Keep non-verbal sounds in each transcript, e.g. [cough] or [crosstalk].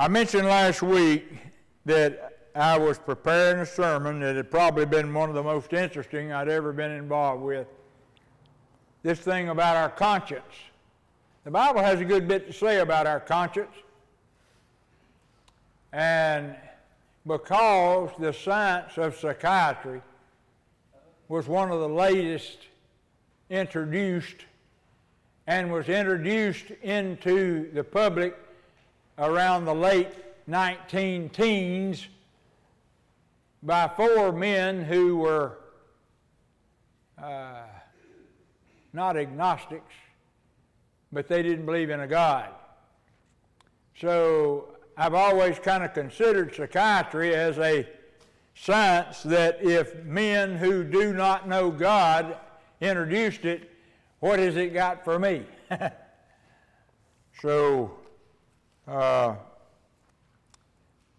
I mentioned last week that I was preparing a sermon that had probably been one of the most interesting I'd ever been involved with. This thing about our conscience. The Bible has a good bit to say about our conscience. And because the science of psychiatry was one of the latest introduced and was introduced into the public around the late 19 teens by four men who were uh, not agnostics, but they didn't believe in a God. So I've always kind of considered psychiatry as a science that if men who do not know God introduced it, what has it got for me? [laughs] so uh,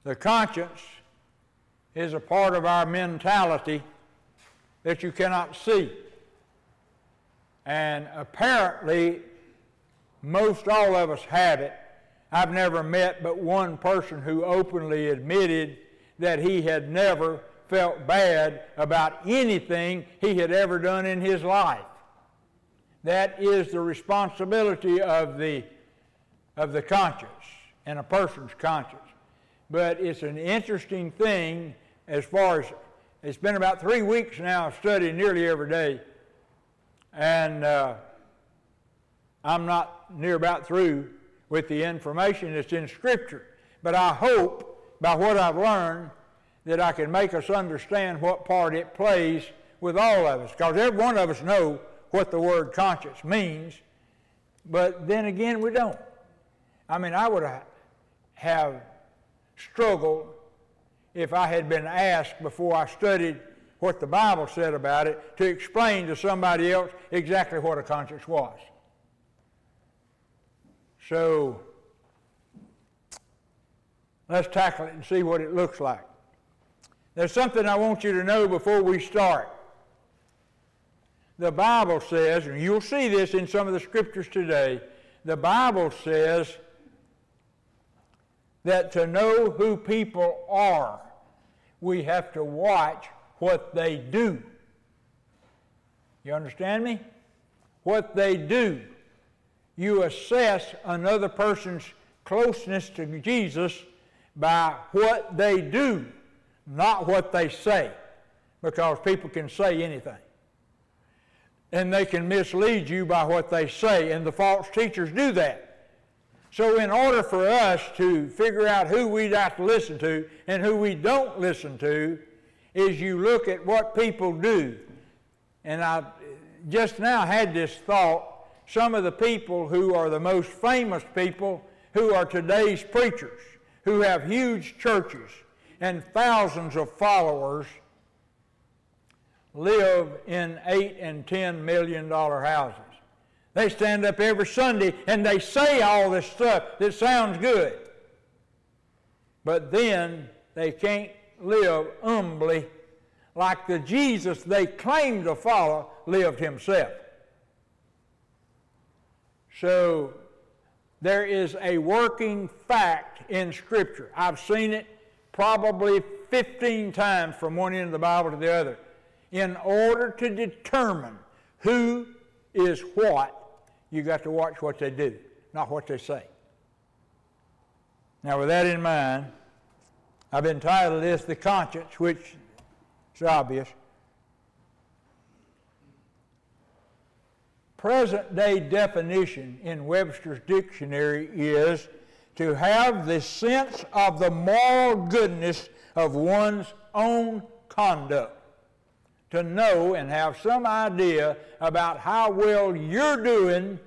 the conscience is a part of our mentality that you cannot see. And apparently, most all of us have it. I've never met but one person who openly admitted that he had never felt bad about anything he had ever done in his life. That is the responsibility of the, of the conscience and a person's conscience. But it's an interesting thing as far as it's been about three weeks now studying nearly every day. And uh, I'm not near about through with the information that's in Scripture. But I hope by what I've learned that I can make us understand what part it plays with all of us. Because every one of us know what the word conscience means, but then again we don't. I mean, I would have struggled if I had been asked before I studied what the Bible said about it to explain to somebody else exactly what a conscience was. So let's tackle it and see what it looks like. There's something I want you to know before we start. The Bible says, and you'll see this in some of the scriptures today, the Bible says that to know who people are, we have to watch what they do. You understand me? What they do. You assess another person's closeness to Jesus by what they do, not what they say, because people can say anything. And they can mislead you by what they say, and the false teachers do that. So, in order for us to figure out who we'd have to listen to and who we don't listen to, is you look at what people do. And I just now had this thought some of the people who are the most famous people who are today's preachers, who have huge churches and thousands of followers, live in eight and ten million dollar houses. They stand up every Sunday and they say all this stuff that sounds good. But then they can't live humbly like the Jesus they claim to follow lived himself. So there is a working fact in Scripture. I've seen it probably 15 times from one end of the Bible to the other. In order to determine who is what, you got to watch what they do, not what they say. Now, with that in mind, I've entitled this The Conscience, which is obvious. Present day definition in Webster's dictionary is to have the sense of the moral goodness of one's own conduct to know and have some idea about how well you're doing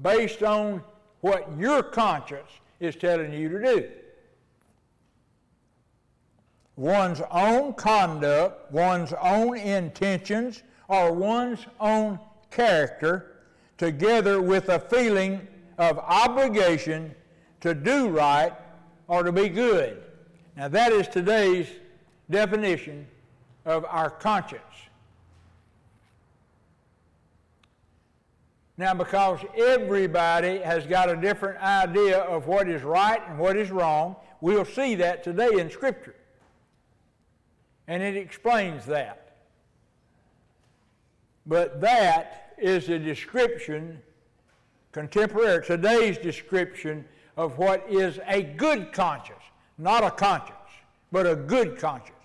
based on what your conscience is telling you to do. One's own conduct, one's own intentions, or one's own character, together with a feeling of obligation to do right or to be good. Now, that is today's definition of our conscience. Now, because everybody has got a different idea of what is right and what is wrong, we'll see that today in Scripture. And it explains that. But that is a description, contemporary, today's description of what is a good conscience. Not a conscience, but a good conscience.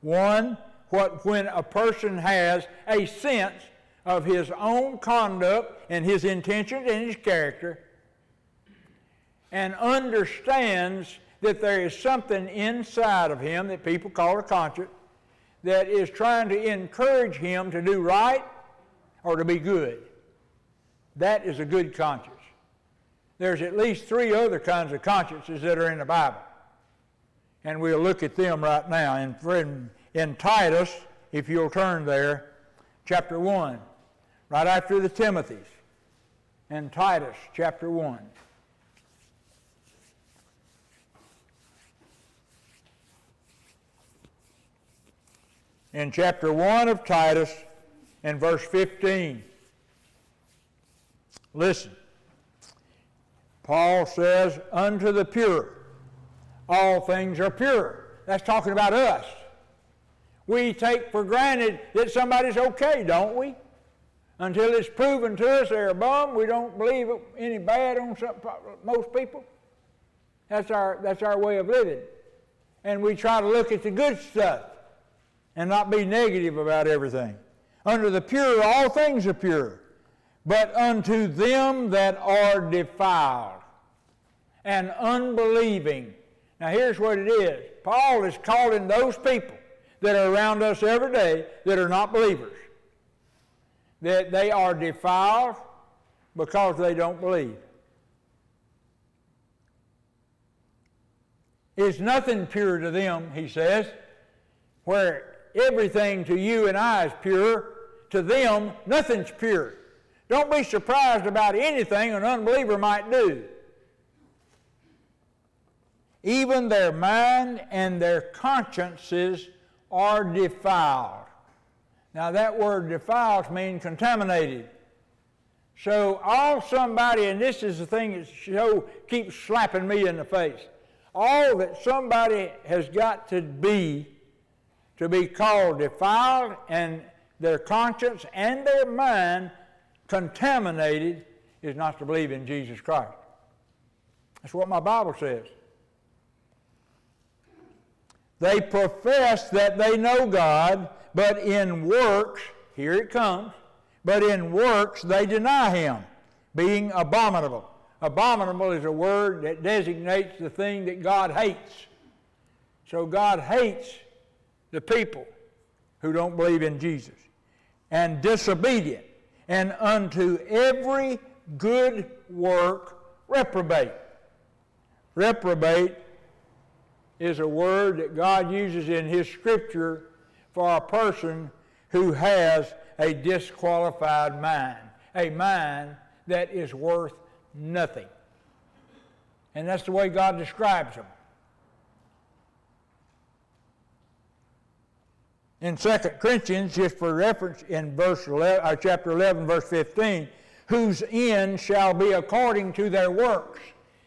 One, what when a person has a sense of his own conduct and his intentions and his character and understands that there is something inside of him that people call a conscience that is trying to encourage him to do right or to be good. That is a good conscience. There's at least three other kinds of consciences that are in the Bible. And we'll look at them right now. In, in Titus, if you'll turn there, chapter 1 right after the Timothy's in Titus chapter 1. In chapter 1 of Titus, in verse 15, listen. Paul says, Unto the pure, all things are pure. That's talking about us. We take for granted that somebody's okay, don't we? until it's proven to us they're a bum. We don't believe any bad on some, most people. That's our, that's our way of living. And we try to look at the good stuff and not be negative about everything. Under the pure, all things are pure. But unto them that are defiled and unbelieving. Now, here's what it is Paul is calling those people that are around us every day that are not believers that they are defiled because they don't believe. It's nothing pure to them, he says, where everything to you and I is pure, to them nothing's pure. Don't be surprised about anything an unbeliever might do. Even their mind and their consciences are defiled. Now, that word defiles means contaminated. So, all somebody, and this is the thing that show, keeps slapping me in the face, all that somebody has got to be to be called defiled and their conscience and their mind contaminated is not to believe in Jesus Christ. That's what my Bible says. They profess that they know God, but in works, here it comes, but in works they deny him, being abominable. Abominable is a word that designates the thing that God hates. So God hates the people who don't believe in Jesus. And disobedient, and unto every good work reprobate. Reprobate is a word that God uses in His Scripture for a person who has a disqualified mind, a mind that is worth nothing. And that's the way God describes them. In 2 Corinthians, just for reference, in verse 11, uh, chapter 11, verse 15, whose end shall be according to their works.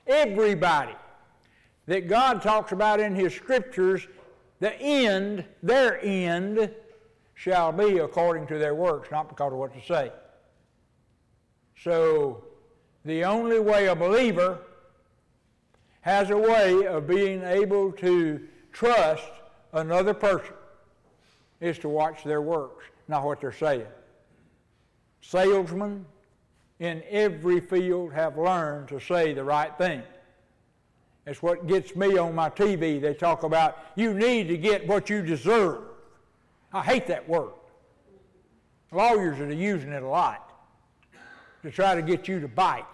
Everybody that God talks about in His scriptures the end, their end, shall be according to their works, not because of what to say. So, the only way a believer has a way of being able to trust another person is to watch their works, not what they're saying. Salesmen in every field have learned to say the right thing. That's what gets me on my TV. They talk about you need to get what you deserve. I hate that word. Lawyers are using it a lot to try to get you to bite.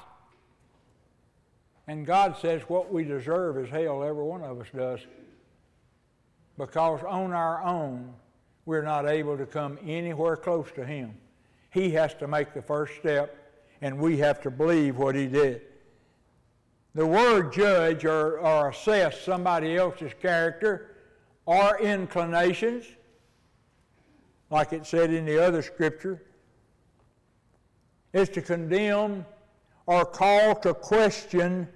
And God says what we deserve is hell, every one of us does. Because on our own, we're not able to come anywhere close to Him. He has to make the first step, and we have to believe what He did. The word judge or, or assess somebody else's character or inclinations, like it said in the other scripture, is to condemn or call to question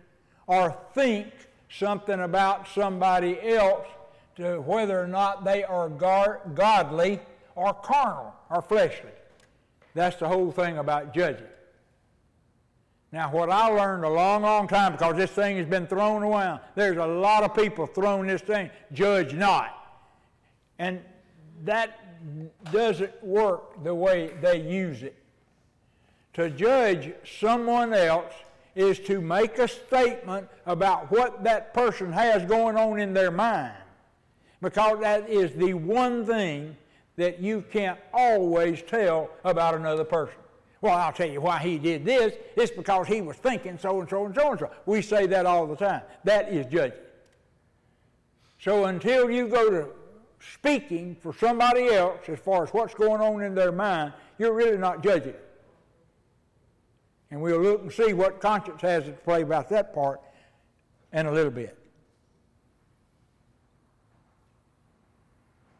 or think something about somebody else to whether or not they are gar- godly or carnal or fleshly. That's the whole thing about judging. Now, what I learned a long, long time, because this thing has been thrown around, there's a lot of people throwing this thing, judge not. And that doesn't work the way they use it. To judge someone else is to make a statement about what that person has going on in their mind. Because that is the one thing that you can't always tell about another person. Well, I'll tell you why he did this. It's because he was thinking so and so and so and so. We say that all the time. That is judging. So until you go to speaking for somebody else as far as what's going on in their mind, you're really not judging. And we'll look and see what conscience has to play about that part in a little bit.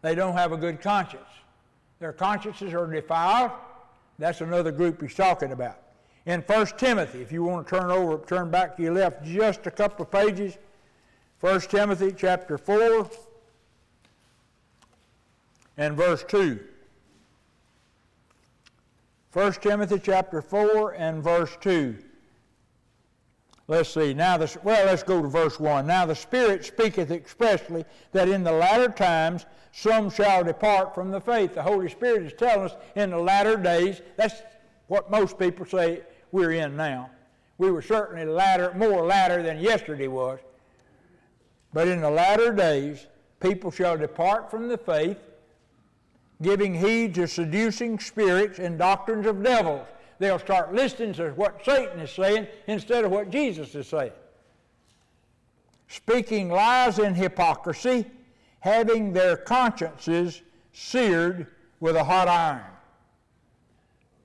They don't have a good conscience. Their consciences are defiled. That's another group he's talking about. In 1 Timothy, if you want to turn over, turn back to your left just a couple of pages. 1 Timothy chapter 4 and verse 2. 1 Timothy chapter 4 and verse 2. Let's see. Now, the, well, let's go to verse 1. Now the Spirit speaketh expressly that in the latter times some shall depart from the faith. The Holy Spirit is telling us in the latter days, that's what most people say we're in now. We were certainly latter, more latter than yesterday was. But in the latter days, people shall depart from the faith, giving heed to seducing spirits and doctrines of devils. They'll start listening to what Satan is saying instead of what Jesus is saying. Speaking lies in hypocrisy, having their consciences seared with a hot iron.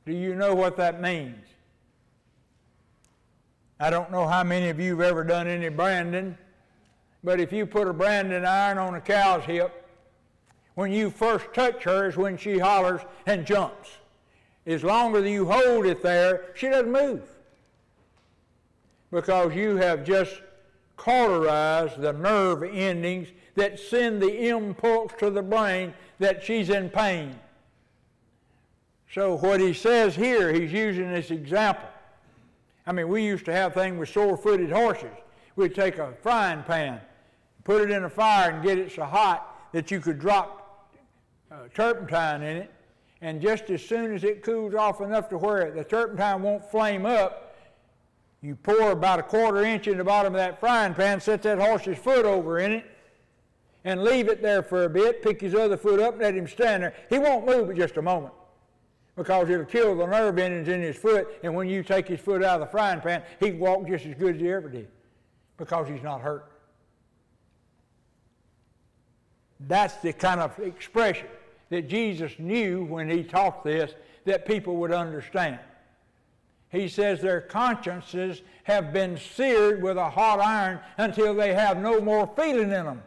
Do you know what that means? I don't know how many of you have ever done any branding, but if you put a branding iron on a cow's hip, when you first touch her is when she hollers and jumps. As long as you hold it there, she doesn't move. Because you have just cauterized the nerve endings that send the impulse to the brain that she's in pain. So, what he says here, he's using this example. I mean, we used to have things with sore footed horses. We'd take a frying pan, put it in a fire, and get it so hot that you could drop uh, turpentine in it, and just as soon as it cools off enough to where the turpentine won't flame up, you pour about a quarter inch in the bottom of that frying pan, set that horse's foot over in it, and leave it there for a bit, pick his other foot up, let him stand there. He won't move but just a moment because it'll kill the nerve endings in his foot, and when you take his foot out of the frying pan, he can walk just as good as he ever did because he's not hurt. That's the kind of expression that Jesus knew when he taught this that people would understand. He says their consciences have been seared with a hot iron until they have no more feeling in them.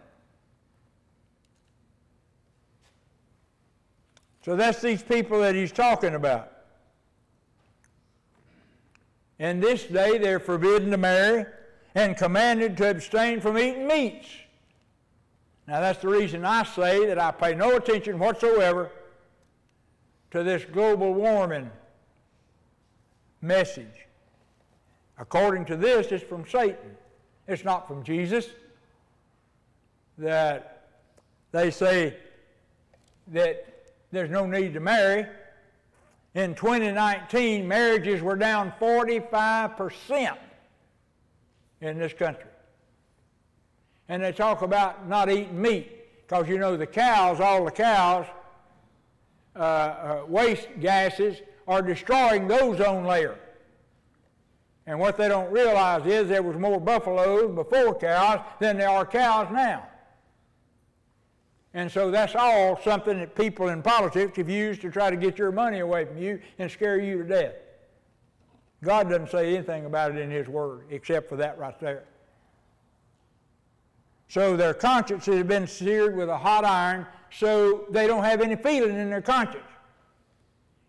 So that's these people that he's talking about. In this day they're forbidden to marry and commanded to abstain from eating meats now, that's the reason I say that I pay no attention whatsoever to this global warming message. According to this, it's from Satan. It's not from Jesus. That they say that there's no need to marry. In 2019, marriages were down 45% in this country and they talk about not eating meat because you know the cows, all the cows, uh, uh, waste gases are destroying the ozone layer. And what they don't realize is there was more buffaloes before cows than there are cows now. And so that's all something that people in politics have used to try to get your money away from you and scare you to death. God doesn't say anything about it in His Word except for that right there. So their conscience has been seared with a hot iron, so they don't have any feeling in their conscience.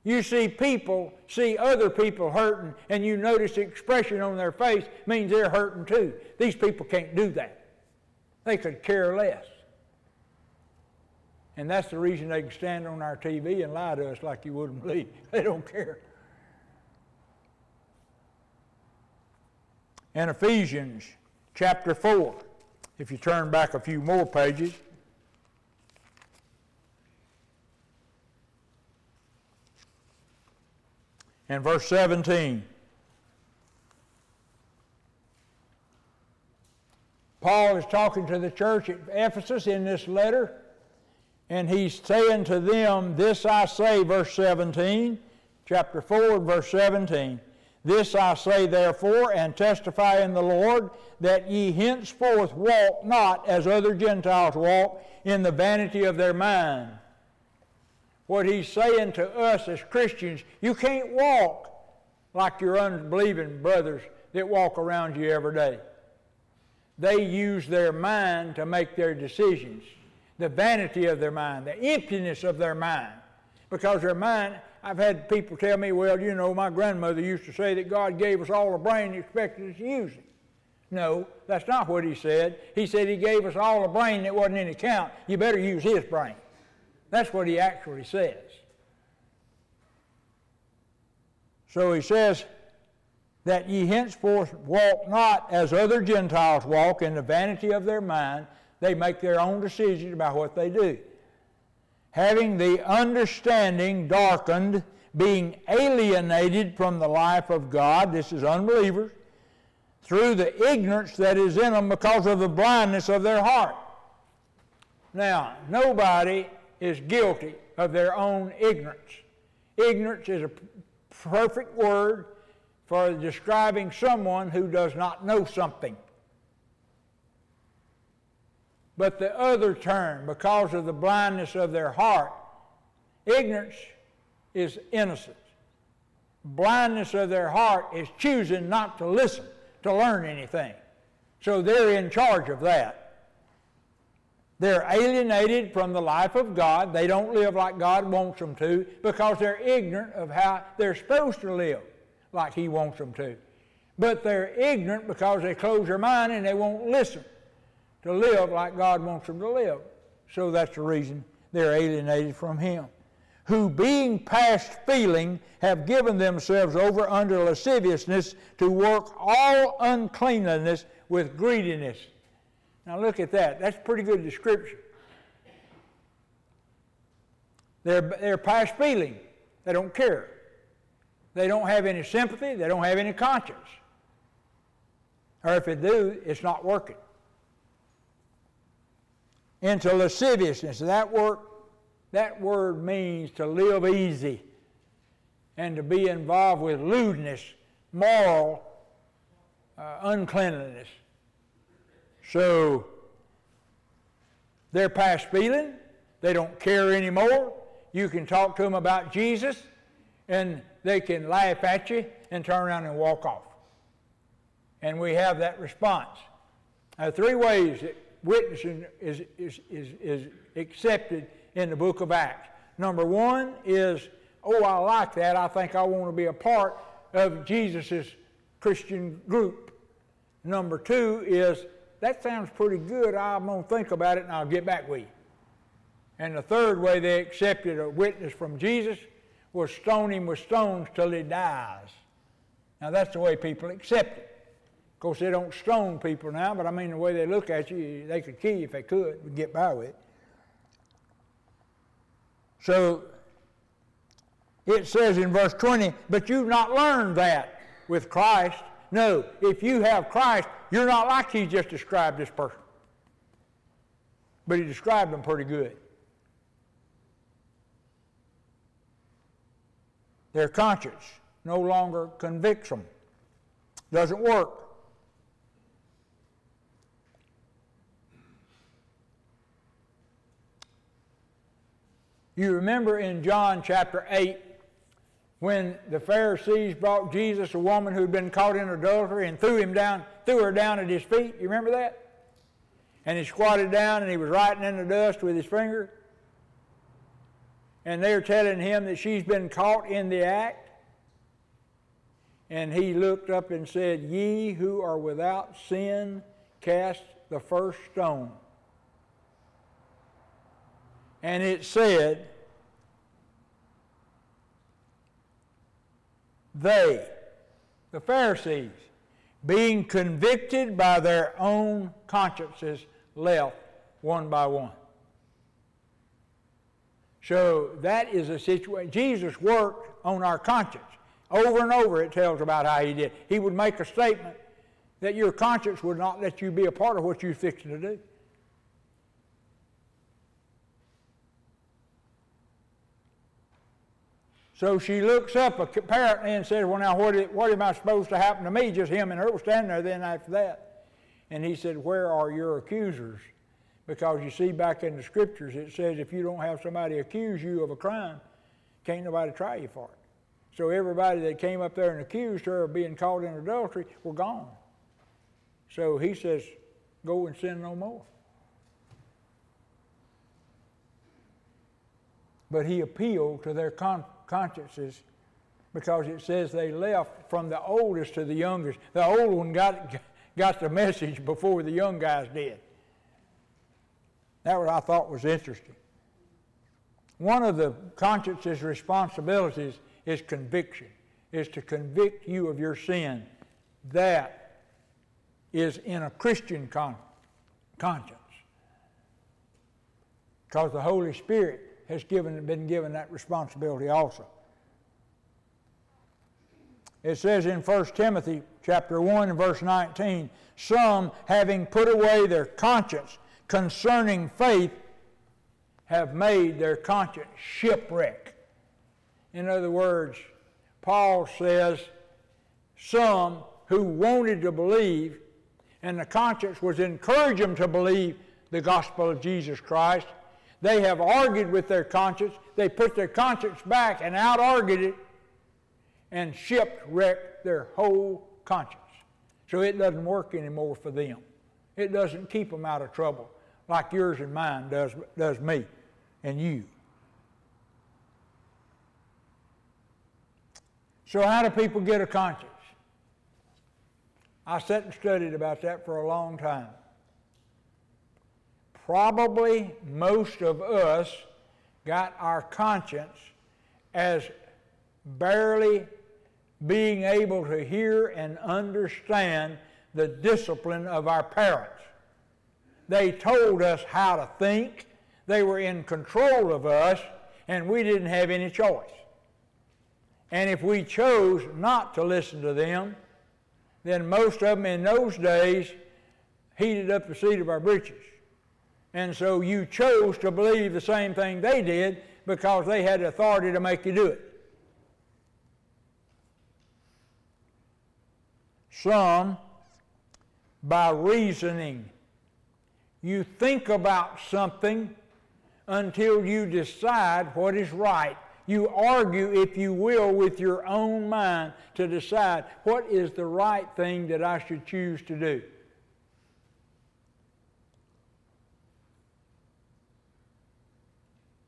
You see people see other people hurting, and you notice the expression on their face means they're hurting too. These people can't do that. They could care less. And that's the reason they can stand on our TV and lie to us like you wouldn't believe. [laughs] They don't care. In Ephesians chapter 4, if you turn back a few more pages, and verse 17. Paul is talking to the church at Ephesus in this letter, and he's saying to them, This I say, verse 17, chapter 4, verse 17. This I say, therefore, and testify in the Lord, that ye henceforth walk not as other Gentiles walk in the vanity of their mind what he's saying to us as Christians, you can't walk like your unbelieving brothers that walk around you every day. They use their mind to make their decisions, the vanity of their mind, the emptiness of their mind. Because their mind, I've had people tell me, well, you know, my grandmother used to say that God gave us all a brain and expected us to use it. No, that's not what he said. He said he gave us all a brain that wasn't any count. You better use his brain. That's what he actually says. So he says, that ye henceforth walk not as other Gentiles walk in the vanity of their mind. They make their own decisions about what they do. Having the understanding darkened, being alienated from the life of God, this is unbelievers, through the ignorance that is in them because of the blindness of their heart. Now, nobody is guilty of their own ignorance. Ignorance is a perfect word for describing someone who does not know something. But the other term, because of the blindness of their heart, ignorance is innocence. Blindness of their heart is choosing not to listen, to learn anything. So they're in charge of that. They're alienated from the life of God. They don't live like God wants them to because they're ignorant of how they're supposed to live like He wants them to. But they're ignorant because they close their mind and they won't listen to live like God wants them to live. So that's the reason they're alienated from Him. Who, being past feeling, have given themselves over under lasciviousness to work all uncleanliness with greediness. Now look at that. That's pretty good description. They're, they're past feeling. They don't care. They don't have any sympathy. They don't have any conscience. Or if they do, it's not working. Into lasciviousness. That word, that word means to live easy and to be involved with lewdness, moral uh, uncleanliness. So they're past feeling. They don't care anymore. You can talk to them about Jesus, and they can laugh at you and turn around and walk off. And we have that response. Now, three ways that witnessing is, is, is, is accepted in the book of Acts. Number one is, oh, I like that. I think I want to be a part of Jesus' Christian group. Number two is, that sounds pretty good. I'm going to think about it and I'll get back with you. And the third way they accepted a witness from Jesus was stone him with stones till he dies. Now that's the way people accept it. Course, they don't stone people now, but I mean the way they look at you, they could kill you if they could, get by with it. So it says in verse 20, but you've not learned that with Christ. No, if you have Christ, you're not like he just described this person. But he described them pretty good. Their conscience no longer convicts them. Doesn't work. You remember in John chapter 8 when the Pharisees brought Jesus a woman who'd been caught in adultery and threw him down, threw her down at his feet. You remember that? And he squatted down and he was writing in the dust with his finger. and they're telling him that she's been caught in the act. And he looked up and said, Ye who are without sin, cast the first stone. And it said, They, the Pharisees, being convicted by their own consciences, left one by one. So that is a situation. Jesus worked on our conscience. Over and over it tells about how he did. He would make a statement that your conscience would not let you be a part of what you're fixing to do. So she looks up apparently and says, Well, now, what, what am I supposed to happen to me? Just him and her were standing there then after that. And he said, Where are your accusers? Because you see, back in the scriptures, it says if you don't have somebody accuse you of a crime, can't nobody try you for it. So everybody that came up there and accused her of being caught in adultery were gone. So he says, Go and sin no more. But he appealed to their con- consciences because it says they left from the oldest to the youngest. The old one got, got the message before the young guys did. That what I thought was interesting. One of the conscience's responsibilities is conviction, is to convict you of your sin. That is in a Christian con- conscience. Because the Holy Spirit has given, been given that responsibility also. It says in 1 Timothy chapter 1 and verse 19, some having put away their conscience concerning faith have made their conscience shipwreck. In other words, Paul says some who wanted to believe, and the conscience was encouraging them to believe the gospel of Jesus Christ. They have argued with their conscience. They put their conscience back and out argued it and shipwrecked their whole conscience. So it doesn't work anymore for them. It doesn't keep them out of trouble like yours and mine does, does me and you. So, how do people get a conscience? I sat and studied about that for a long time. Probably most of us got our conscience as barely being able to hear and understand the discipline of our parents. They told us how to think. They were in control of us, and we didn't have any choice. And if we chose not to listen to them, then most of them in those days heated up the seat of our breeches. And so you chose to believe the same thing they did because they had authority to make you do it. Some, by reasoning you think about something until you decide what is right. You argue, if you will, with your own mind to decide what is the right thing that I should choose to do.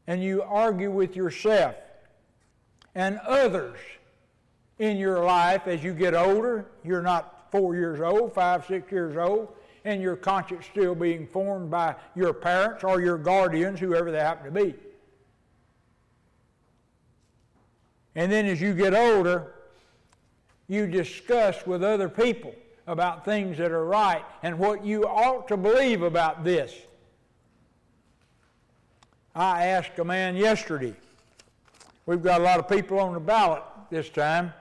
And you argue with yourself and others in your life as you get older. You're not four years old, five, six years old and your conscience still being formed by your parents or your guardians, whoever they happen to be. And then as you get older, you discuss with other people about things that are right and what you ought to believe about this. I asked a man yesterday. We've got a lot of people on the ballot this time,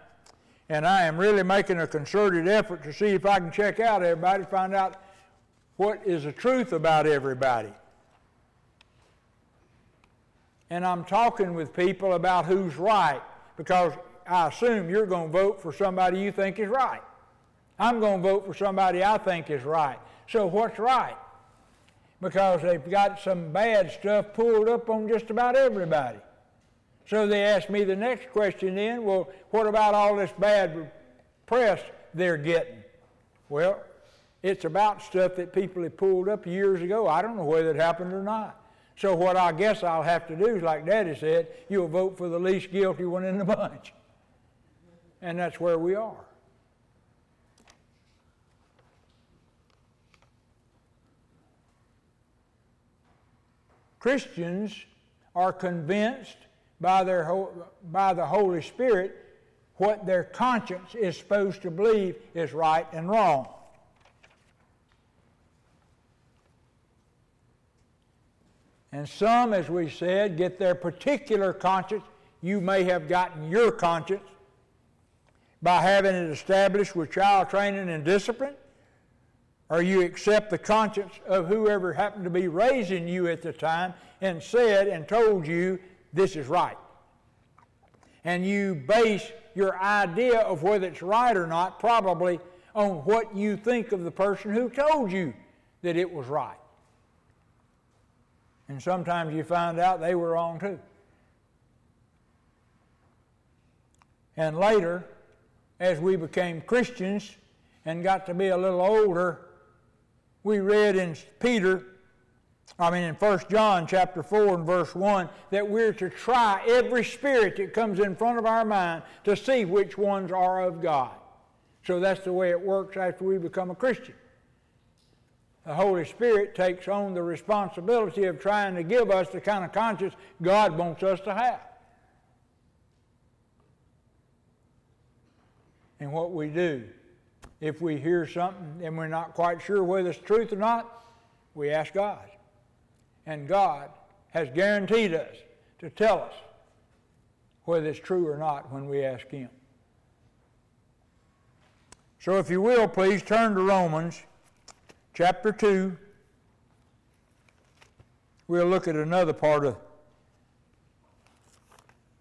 and I am really making a concerted effort to see if I can check out everybody, find out what is the truth about everybody. And I'm talking with people about who's right because I assume you're going to vote for somebody you think is right. I'm going to vote for somebody I think is right. So what's right? Because they've got some bad stuff pulled up on just about everybody. So they ask me the next question then, well, what about all this bad press they're getting? Well, it's about stuff that people had pulled up years ago. I don't know whether it happened or not. So what I guess I'll have to do is, like Daddy said, you'll vote for the least guilty one in the [laughs] bunch. And that's where we are. Christians are convinced by, their, by the Holy Spirit what their conscience is supposed to believe is right and wrong. And some, as we said, get their particular conscience. You may have gotten your conscience by having it established with child training and discipline, or you accept the conscience of whoever happened to be raising you at the time and said and told you this is right. And you base your idea of whether it's right or not probably on what you think of the person who told you that it was right. And sometimes you find out they were wrong too. And later, as we became Christians and got to be a little older, we read in Peter, I mean in 1 John chapter 4 and verse 1, that we're to try every spirit that comes in front of our mind to see which ones are of God. So that's the way it works after we become a Christian the Holy Spirit takes on the responsibility of trying to give us the kind of conscience God wants us to have. And what we do, if we hear something and we're not quite sure whether it's truth or not, we ask God. And God has guaranteed us to tell us whether it's true or not when we ask Him. So, if you will, please turn to Romans chapter 2, we'll look at another part of,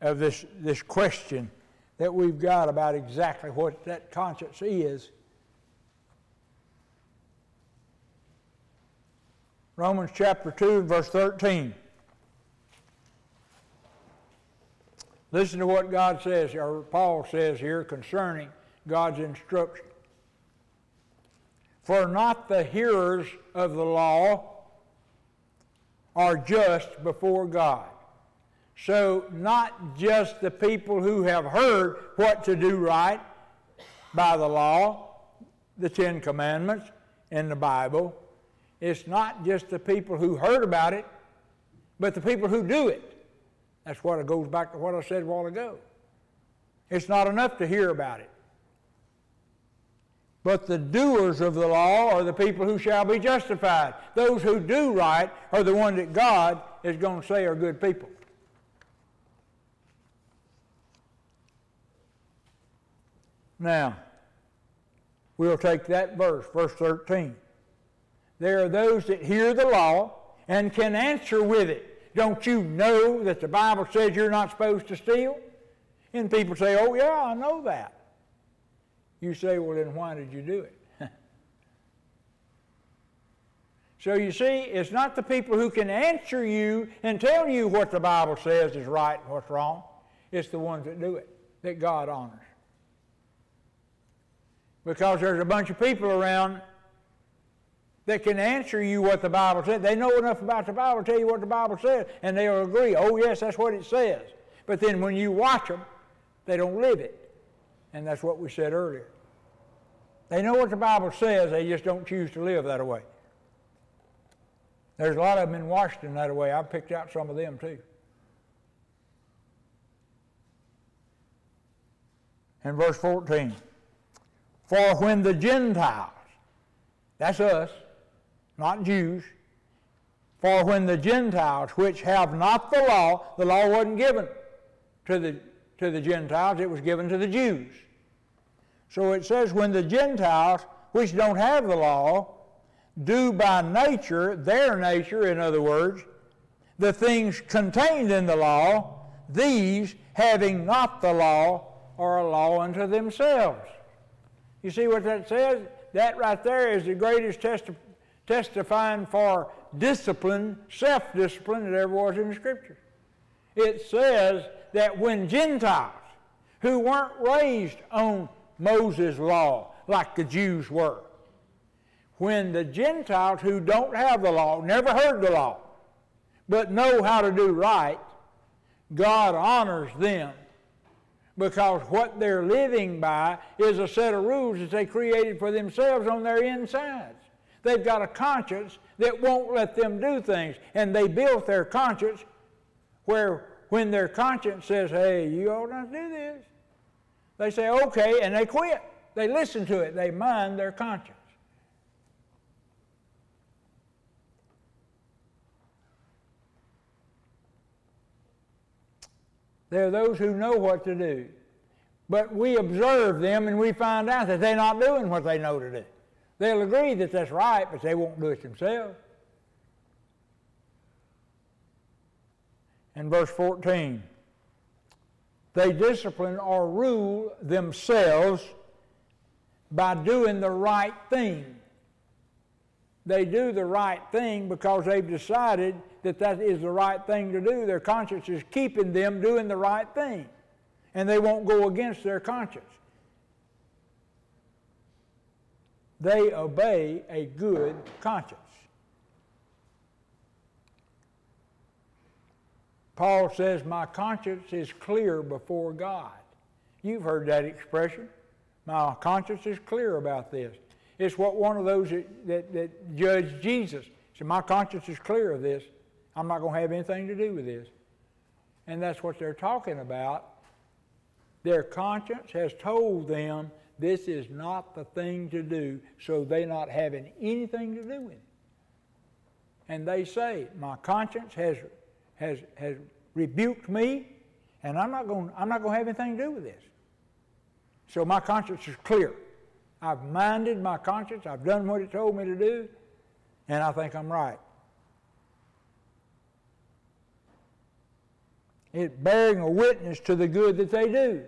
of this, this question that we've got about exactly what that conscience is. Romans chapter 2, verse 13. Listen to what God says, or Paul says here concerning God's instruction. For not the hearers of the law are just before God. So, not just the people who have heard what to do right by the law, the Ten Commandments, in the Bible. It's not just the people who heard about it, but the people who do it. That's what it goes back to what I said a while ago. It's not enough to hear about it. But the doers of the law are the people who shall be justified. Those who do right are the ones that God is going to say are good people. Now, we'll take that verse, verse 13. There are those that hear the law and can answer with it. Don't you know that the Bible says you're not supposed to steal? And people say, oh, yeah, I know that. You say, well, then why did you do it? [laughs] so you see, it's not the people who can answer you and tell you what the Bible says is right and what's wrong. It's the ones that do it that God honors. Because there's a bunch of people around that can answer you what the Bible says. They know enough about the Bible to tell you what the Bible says, and they'll agree, oh, yes, that's what it says. But then when you watch them, they don't live it. And that's what we said earlier. They know what the Bible says, they just don't choose to live that way. There's a lot of them in Washington that way. I've picked out some of them too. In verse 14, for when the Gentiles, that's us, not Jews, for when the Gentiles, which have not the law, the law wasn't given to the, to the Gentiles, it was given to the Jews. So it says, when the Gentiles, which don't have the law, do by nature, their nature, in other words, the things contained in the law, these, having not the law, are a law unto themselves. You see what that says? That right there is the greatest testi- testifying for discipline, self discipline that ever was in the Scripture. It says that when Gentiles, who weren't raised on Moses' law like the Jews were. When the Gentiles who don't have the law, never heard the law, but know how to do right, God honors them because what they're living by is a set of rules that they created for themselves on their insides. They've got a conscience that won't let them do things, and they built their conscience where when their conscience says, hey, you ought not do this, they say, okay, and they quit. They listen to it, they mind their conscience. There are those who know what to do. But we observe them and we find out that they're not doing what they know to do. They'll agree that that's right, but they won't do it themselves. In verse 14, they discipline or rule themselves by doing the right thing. They do the right thing because they've decided that that is the right thing to do. Their conscience is keeping them doing the right thing, and they won't go against their conscience. They obey a good conscience. Paul says, My conscience is clear before God. You've heard that expression. My conscience is clear about this. It's what one of those that, that, that judged Jesus said, My conscience is clear of this. I'm not going to have anything to do with this. And that's what they're talking about. Their conscience has told them this is not the thing to do, so they're not having anything to do with it. And they say, My conscience has, has, has rebuked me, and I'm not going I'm not going to have anything to do with this. So my conscience is clear. I've minded my conscience, I've done what it told me to do, and I think I'm right. It's bearing a witness to the good that they do.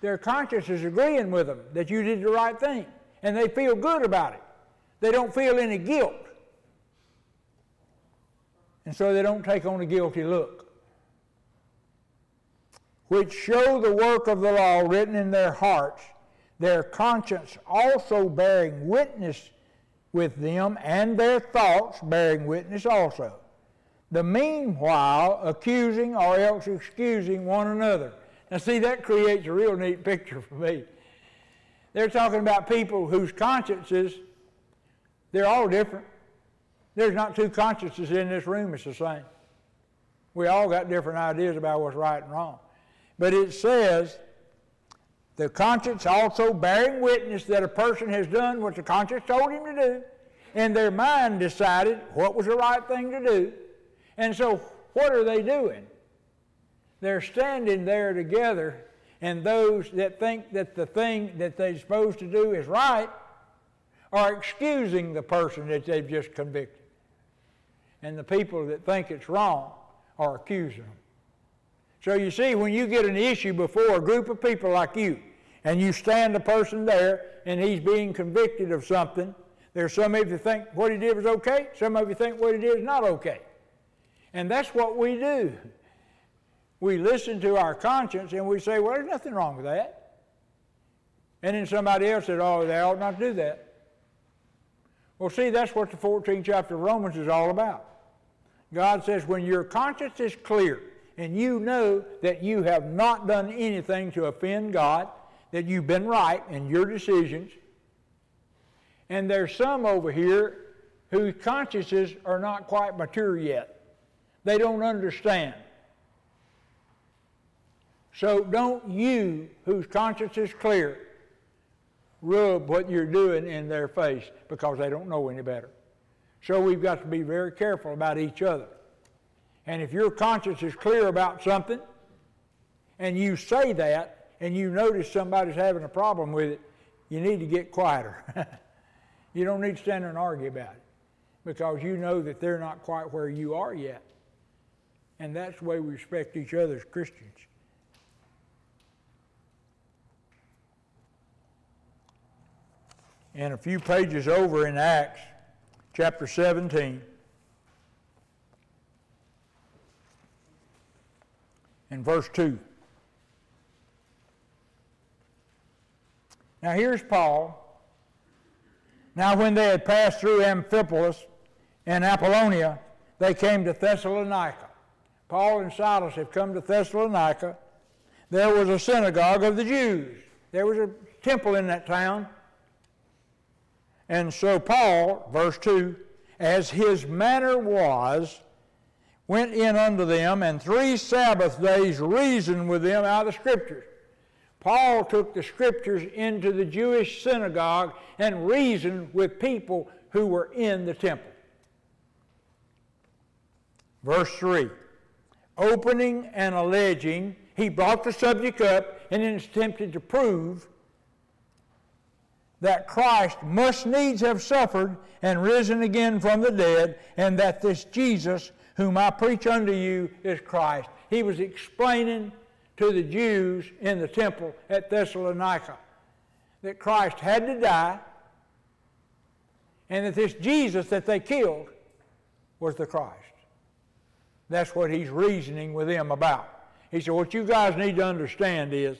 Their conscience is agreeing with them that you did the right thing, and they feel good about it. They don't feel any guilt. And so they don't take on a guilty look. Which show the work of the law written in their hearts their conscience also bearing witness with them, and their thoughts bearing witness also. The meanwhile accusing or else excusing one another. Now, see, that creates a real neat picture for me. They're talking about people whose consciences, they're all different. There's not two consciences in this room it's the same. We all got different ideas about what's right and wrong. But it says the conscience also bearing witness that a person has done what the conscience told him to do, and their mind decided what was the right thing to do. And so, what are they doing? They're standing there together, and those that think that the thing that they're supposed to do is right are excusing the person that they've just convicted. And the people that think it's wrong are accusing them. So you see, when you get an issue before a group of people like you, and you stand a person there, and he's being convicted of something, there's some of you think what he did was okay, some of you think what he did is not okay. And that's what we do. We listen to our conscience and we say, well, there's nothing wrong with that. And then somebody else said, oh, they ought not to do that. Well, see, that's what the 14th chapter of Romans is all about. God says, when your conscience is clear, and you know that you have not done anything to offend God, that you've been right in your decisions, and there's some over here whose consciences are not quite mature yet. They don't understand. So don't you, whose conscience is clear, rub what you're doing in their face because they don't know any better. So we've got to be very careful about each other. And if your conscience is clear about something, and you say that, and you notice somebody's having a problem with it, you need to get quieter. [laughs] you don't need to stand there and argue about it because you know that they're not quite where you are yet. And that's the way we respect each other as Christians. And a few pages over in Acts, chapter 17. in verse 2. Now here's Paul. Now when they had passed through Amphipolis and Apollonia, they came to Thessalonica. Paul and Silas have come to Thessalonica. There was a synagogue of the Jews. There was a temple in that town. And so Paul, verse 2, as his manner was, went in unto them, and three Sabbath days reasoned with them out of the Scriptures. Paul took the Scriptures into the Jewish synagogue and reasoned with people who were in the temple. Verse 3 Opening and alleging, he brought the subject up and then attempted to prove that Christ must needs have suffered and risen again from the dead, and that this Jesus, whom I preach unto you, is Christ. He was explaining to the Jews in the temple at Thessalonica that Christ had to die, and that this Jesus that they killed was the Christ. That's what he's reasoning with them about. He said, What you guys need to understand is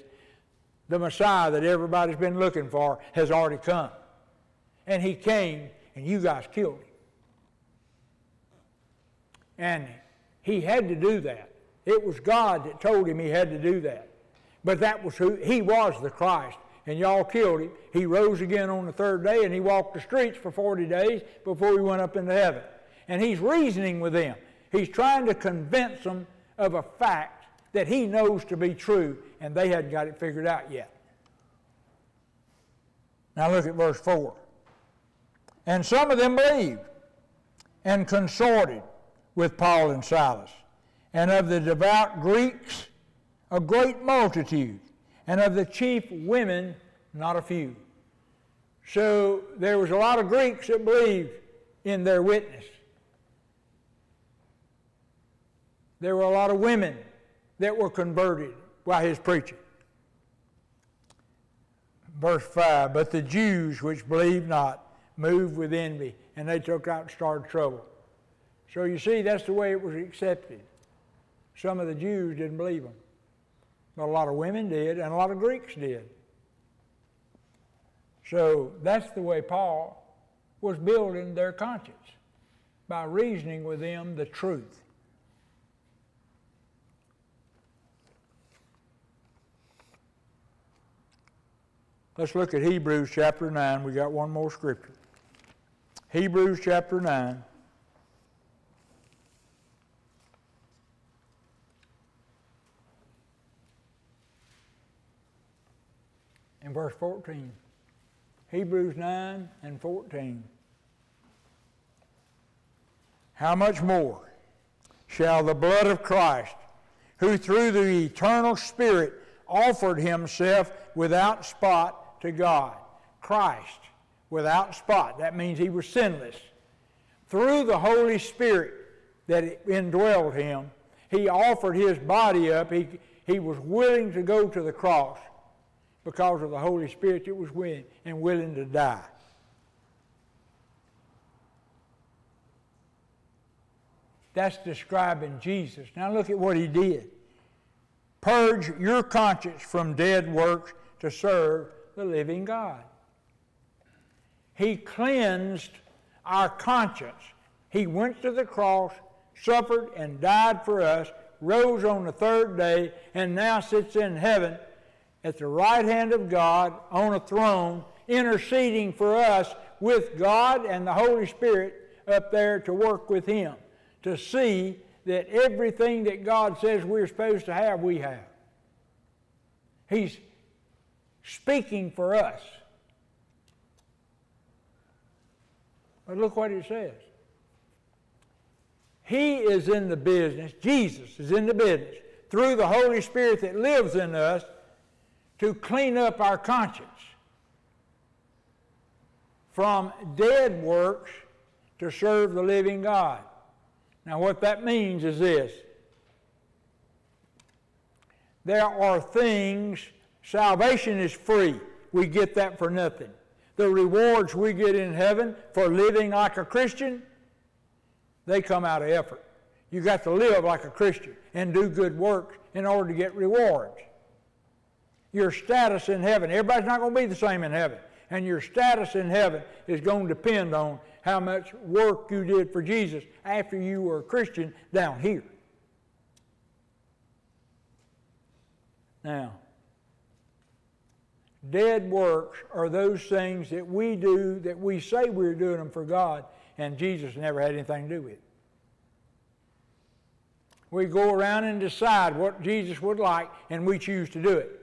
the Messiah that everybody's been looking for has already come. And he came, and you guys killed him. And he had to do that. It was God that told him he had to do that. But that was who he was the Christ. And y'all killed him. He rose again on the third day and he walked the streets for 40 days before he went up into heaven. And he's reasoning with them. He's trying to convince them of a fact that he knows to be true, and they hadn't got it figured out yet. Now look at verse 4. And some of them believed and consorted with Paul and Silas, and of the devout Greeks a great multitude, and of the chief women not a few. So there was a lot of Greeks that believed in their witness. There were a lot of women that were converted by his preaching. Verse 5 But the Jews which believed not moved with envy, and they took out and started trouble. So you see, that's the way it was accepted. Some of the Jews didn't believe him, but a lot of women did, and a lot of Greeks did. So that's the way Paul was building their conscience by reasoning with them the truth. Let's look at Hebrews chapter 9. We got one more scripture. Hebrews chapter 9. In verse 14. Hebrews 9 and 14. How much more shall the blood of Christ, who through the eternal Spirit offered himself without spot to God. Christ, without spot. That means he was sinless. Through the Holy Spirit that indwelled him, he offered his body up. He, he was willing to go to the cross because of the Holy Spirit that was willing and willing to die. That's describing Jesus. Now look at what he did. Purge your conscience from dead works to serve the living God. He cleansed our conscience. He went to the cross, suffered, and died for us, rose on the third day, and now sits in heaven at the right hand of God on a throne, interceding for us with God and the Holy Spirit up there to work with Him, to see that everything that God says we're supposed to have, we have. He's speaking for us. But look what it says. He is in the business, Jesus is in the business, through the Holy Spirit that lives in us, to clean up our conscience from dead works to serve the living God. Now, what that means is this there are things Salvation is free. We get that for nothing. The rewards we get in heaven for living like a Christian, they come out of effort. You got to live like a Christian and do good works in order to get rewards. Your status in heaven, everybody's not going to be the same in heaven. And your status in heaven is going to depend on how much work you did for Jesus after you were a Christian down here. Now, dead works are those things that we do that we say we're doing them for God, and Jesus never had anything to do with. it. We go around and decide what Jesus would like, and we choose to do it.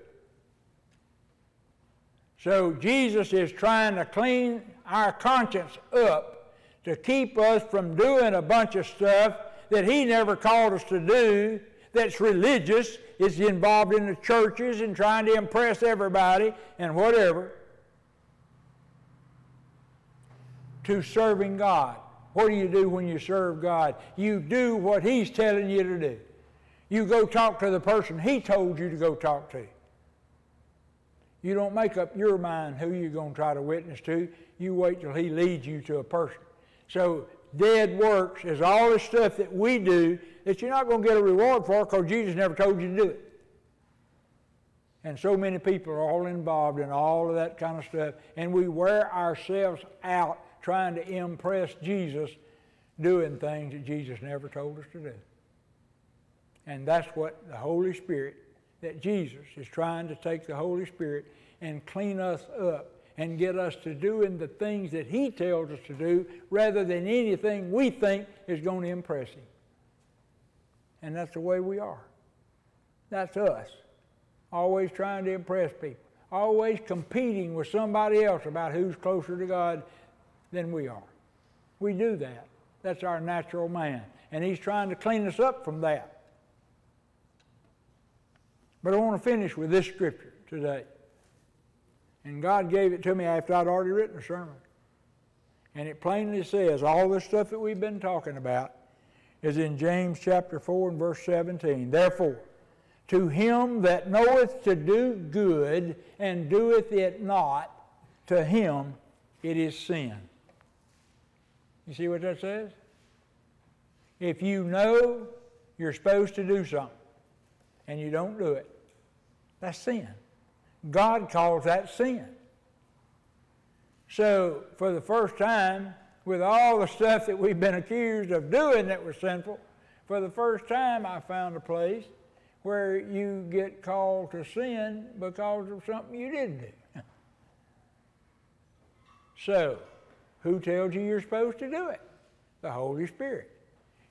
So Jesus is trying to clean our conscience up to keep us from doing a bunch of stuff that He never called us to do that's religious, is involved in the churches and trying to impress everybody and whatever, to serving God. What do you do when you serve God? You do what He's telling you to do. You go talk to the person He told you to go talk to. You don't make up your mind who you're going to try to witness to. You wait till He leads you to a person. So, dead works is all the stuff that we do that you're not going to get a reward for because Jesus never told you to do it. And so many people are all involved in all of that kind of stuff, and we wear ourselves out trying to impress Jesus doing things that Jesus never told us to do. And that's what the Holy Spirit, that Jesus is trying to take the Holy Spirit and clean us up and get us to doing the things that He tells us to do rather than anything we think is going to impress Him. And that's the way we are. That's us. Always trying to impress people. Always competing with somebody else about who's closer to God than we are. We do that. That's our natural man. And He's trying to clean us up from that. But I want to finish with this scripture today. And God gave it to me after I'd already written a sermon. And it plainly says all the stuff that we've been talking about is in James chapter 4 and verse 17. Therefore, to him that knoweth to do good and doeth it not, to him it is sin. You see what that says? If you know you're supposed to do something and you don't do it, that's sin. God calls that sin. So, for the first time, with all the stuff that we've been accused of doing that was sinful, for the first time I found a place where you get called to sin because of something you didn't do. [laughs] so, who tells you you're supposed to do it? The Holy Spirit.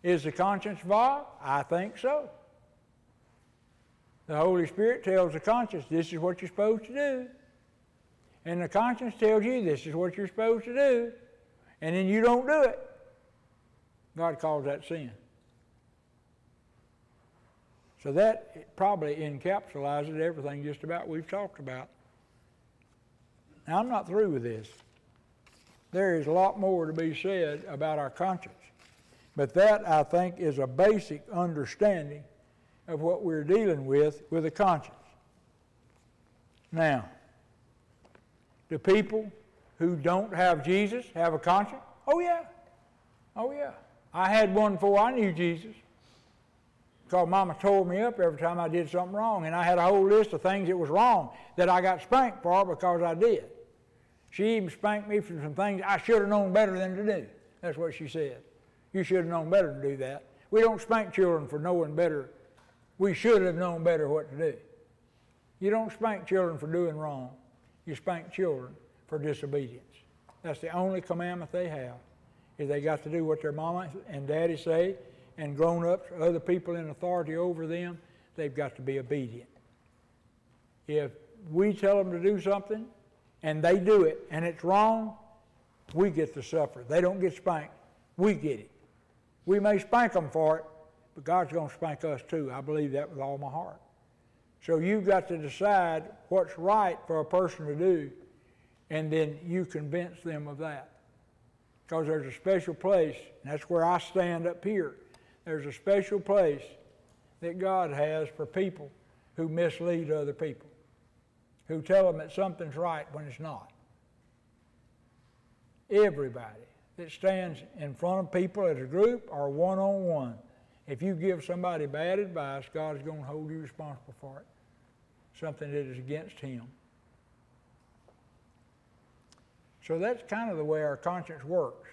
Is the conscience involved? I think so. The Holy Spirit tells the conscience, this is what you're supposed to do. And the conscience tells you, this is what you're supposed to do. And then you don't do it. God calls that sin. So that probably encapsulates everything just about we've talked about. Now, I'm not through with this. There is a lot more to be said about our conscience. But that, I think, is a basic understanding of what we're dealing with with a conscience. Now, do people who don't have Jesus have a conscience? Oh, yeah. Oh, yeah. I had one before I knew Jesus. Because Mama tore me up every time I did something wrong. And I had a whole list of things that was wrong that I got spanked for because I did. She even spanked me for some things I should have known better than to do. That's what she said. You should have known better to do that. We don't spank children for knowing better we should have known better what to do. You don't spank children for doing wrong. You spank children for disobedience. That's the only commandment they have, is they got to do what their mama and daddy say, and grown-ups, other people in authority over them, they've got to be obedient. If we tell them to do something and they do it and it's wrong, we get to suffer. They don't get spanked. We get it. We may spank them for it, but God's going to spank us too. I believe that with all my heart. So you've got to decide what's right for a person to do, and then you convince them of that. Because there's a special place, and that's where I stand up here. There's a special place that God has for people who mislead other people, who tell them that something's right when it's not. Everybody that stands in front of people as a group or one on one if you give somebody bad advice, God is going to hold you responsible for it. Something that is against Him. So that's kind of the way our conscience works.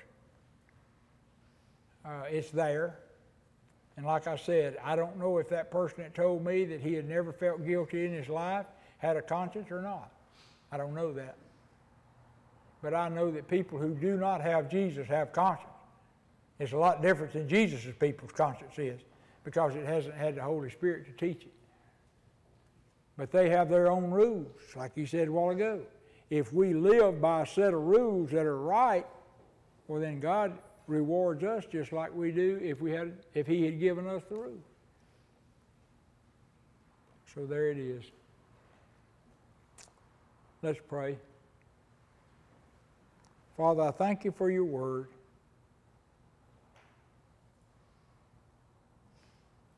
Uh, it's there. And like I said, I don't know if that person that told me that he had never felt guilty in his life had a conscience or not. I don't know that. But I know that people who do not have Jesus have conscience. It's a lot different than Jesus' people's conscience is because it hasn't had the Holy Spirit to teach it. But they have their own rules, like you said a while ago. If we live by a set of rules that are right, well, then God rewards us just like we do if we had if He had given us the rules. So there it is. Let's pray. Father, I thank you for your word.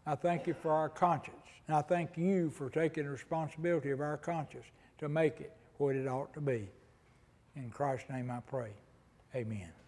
I thank you for our conscience. And I thank you for taking responsibility of our conscience to make it what it ought to be. In Christ's name I pray. Amen.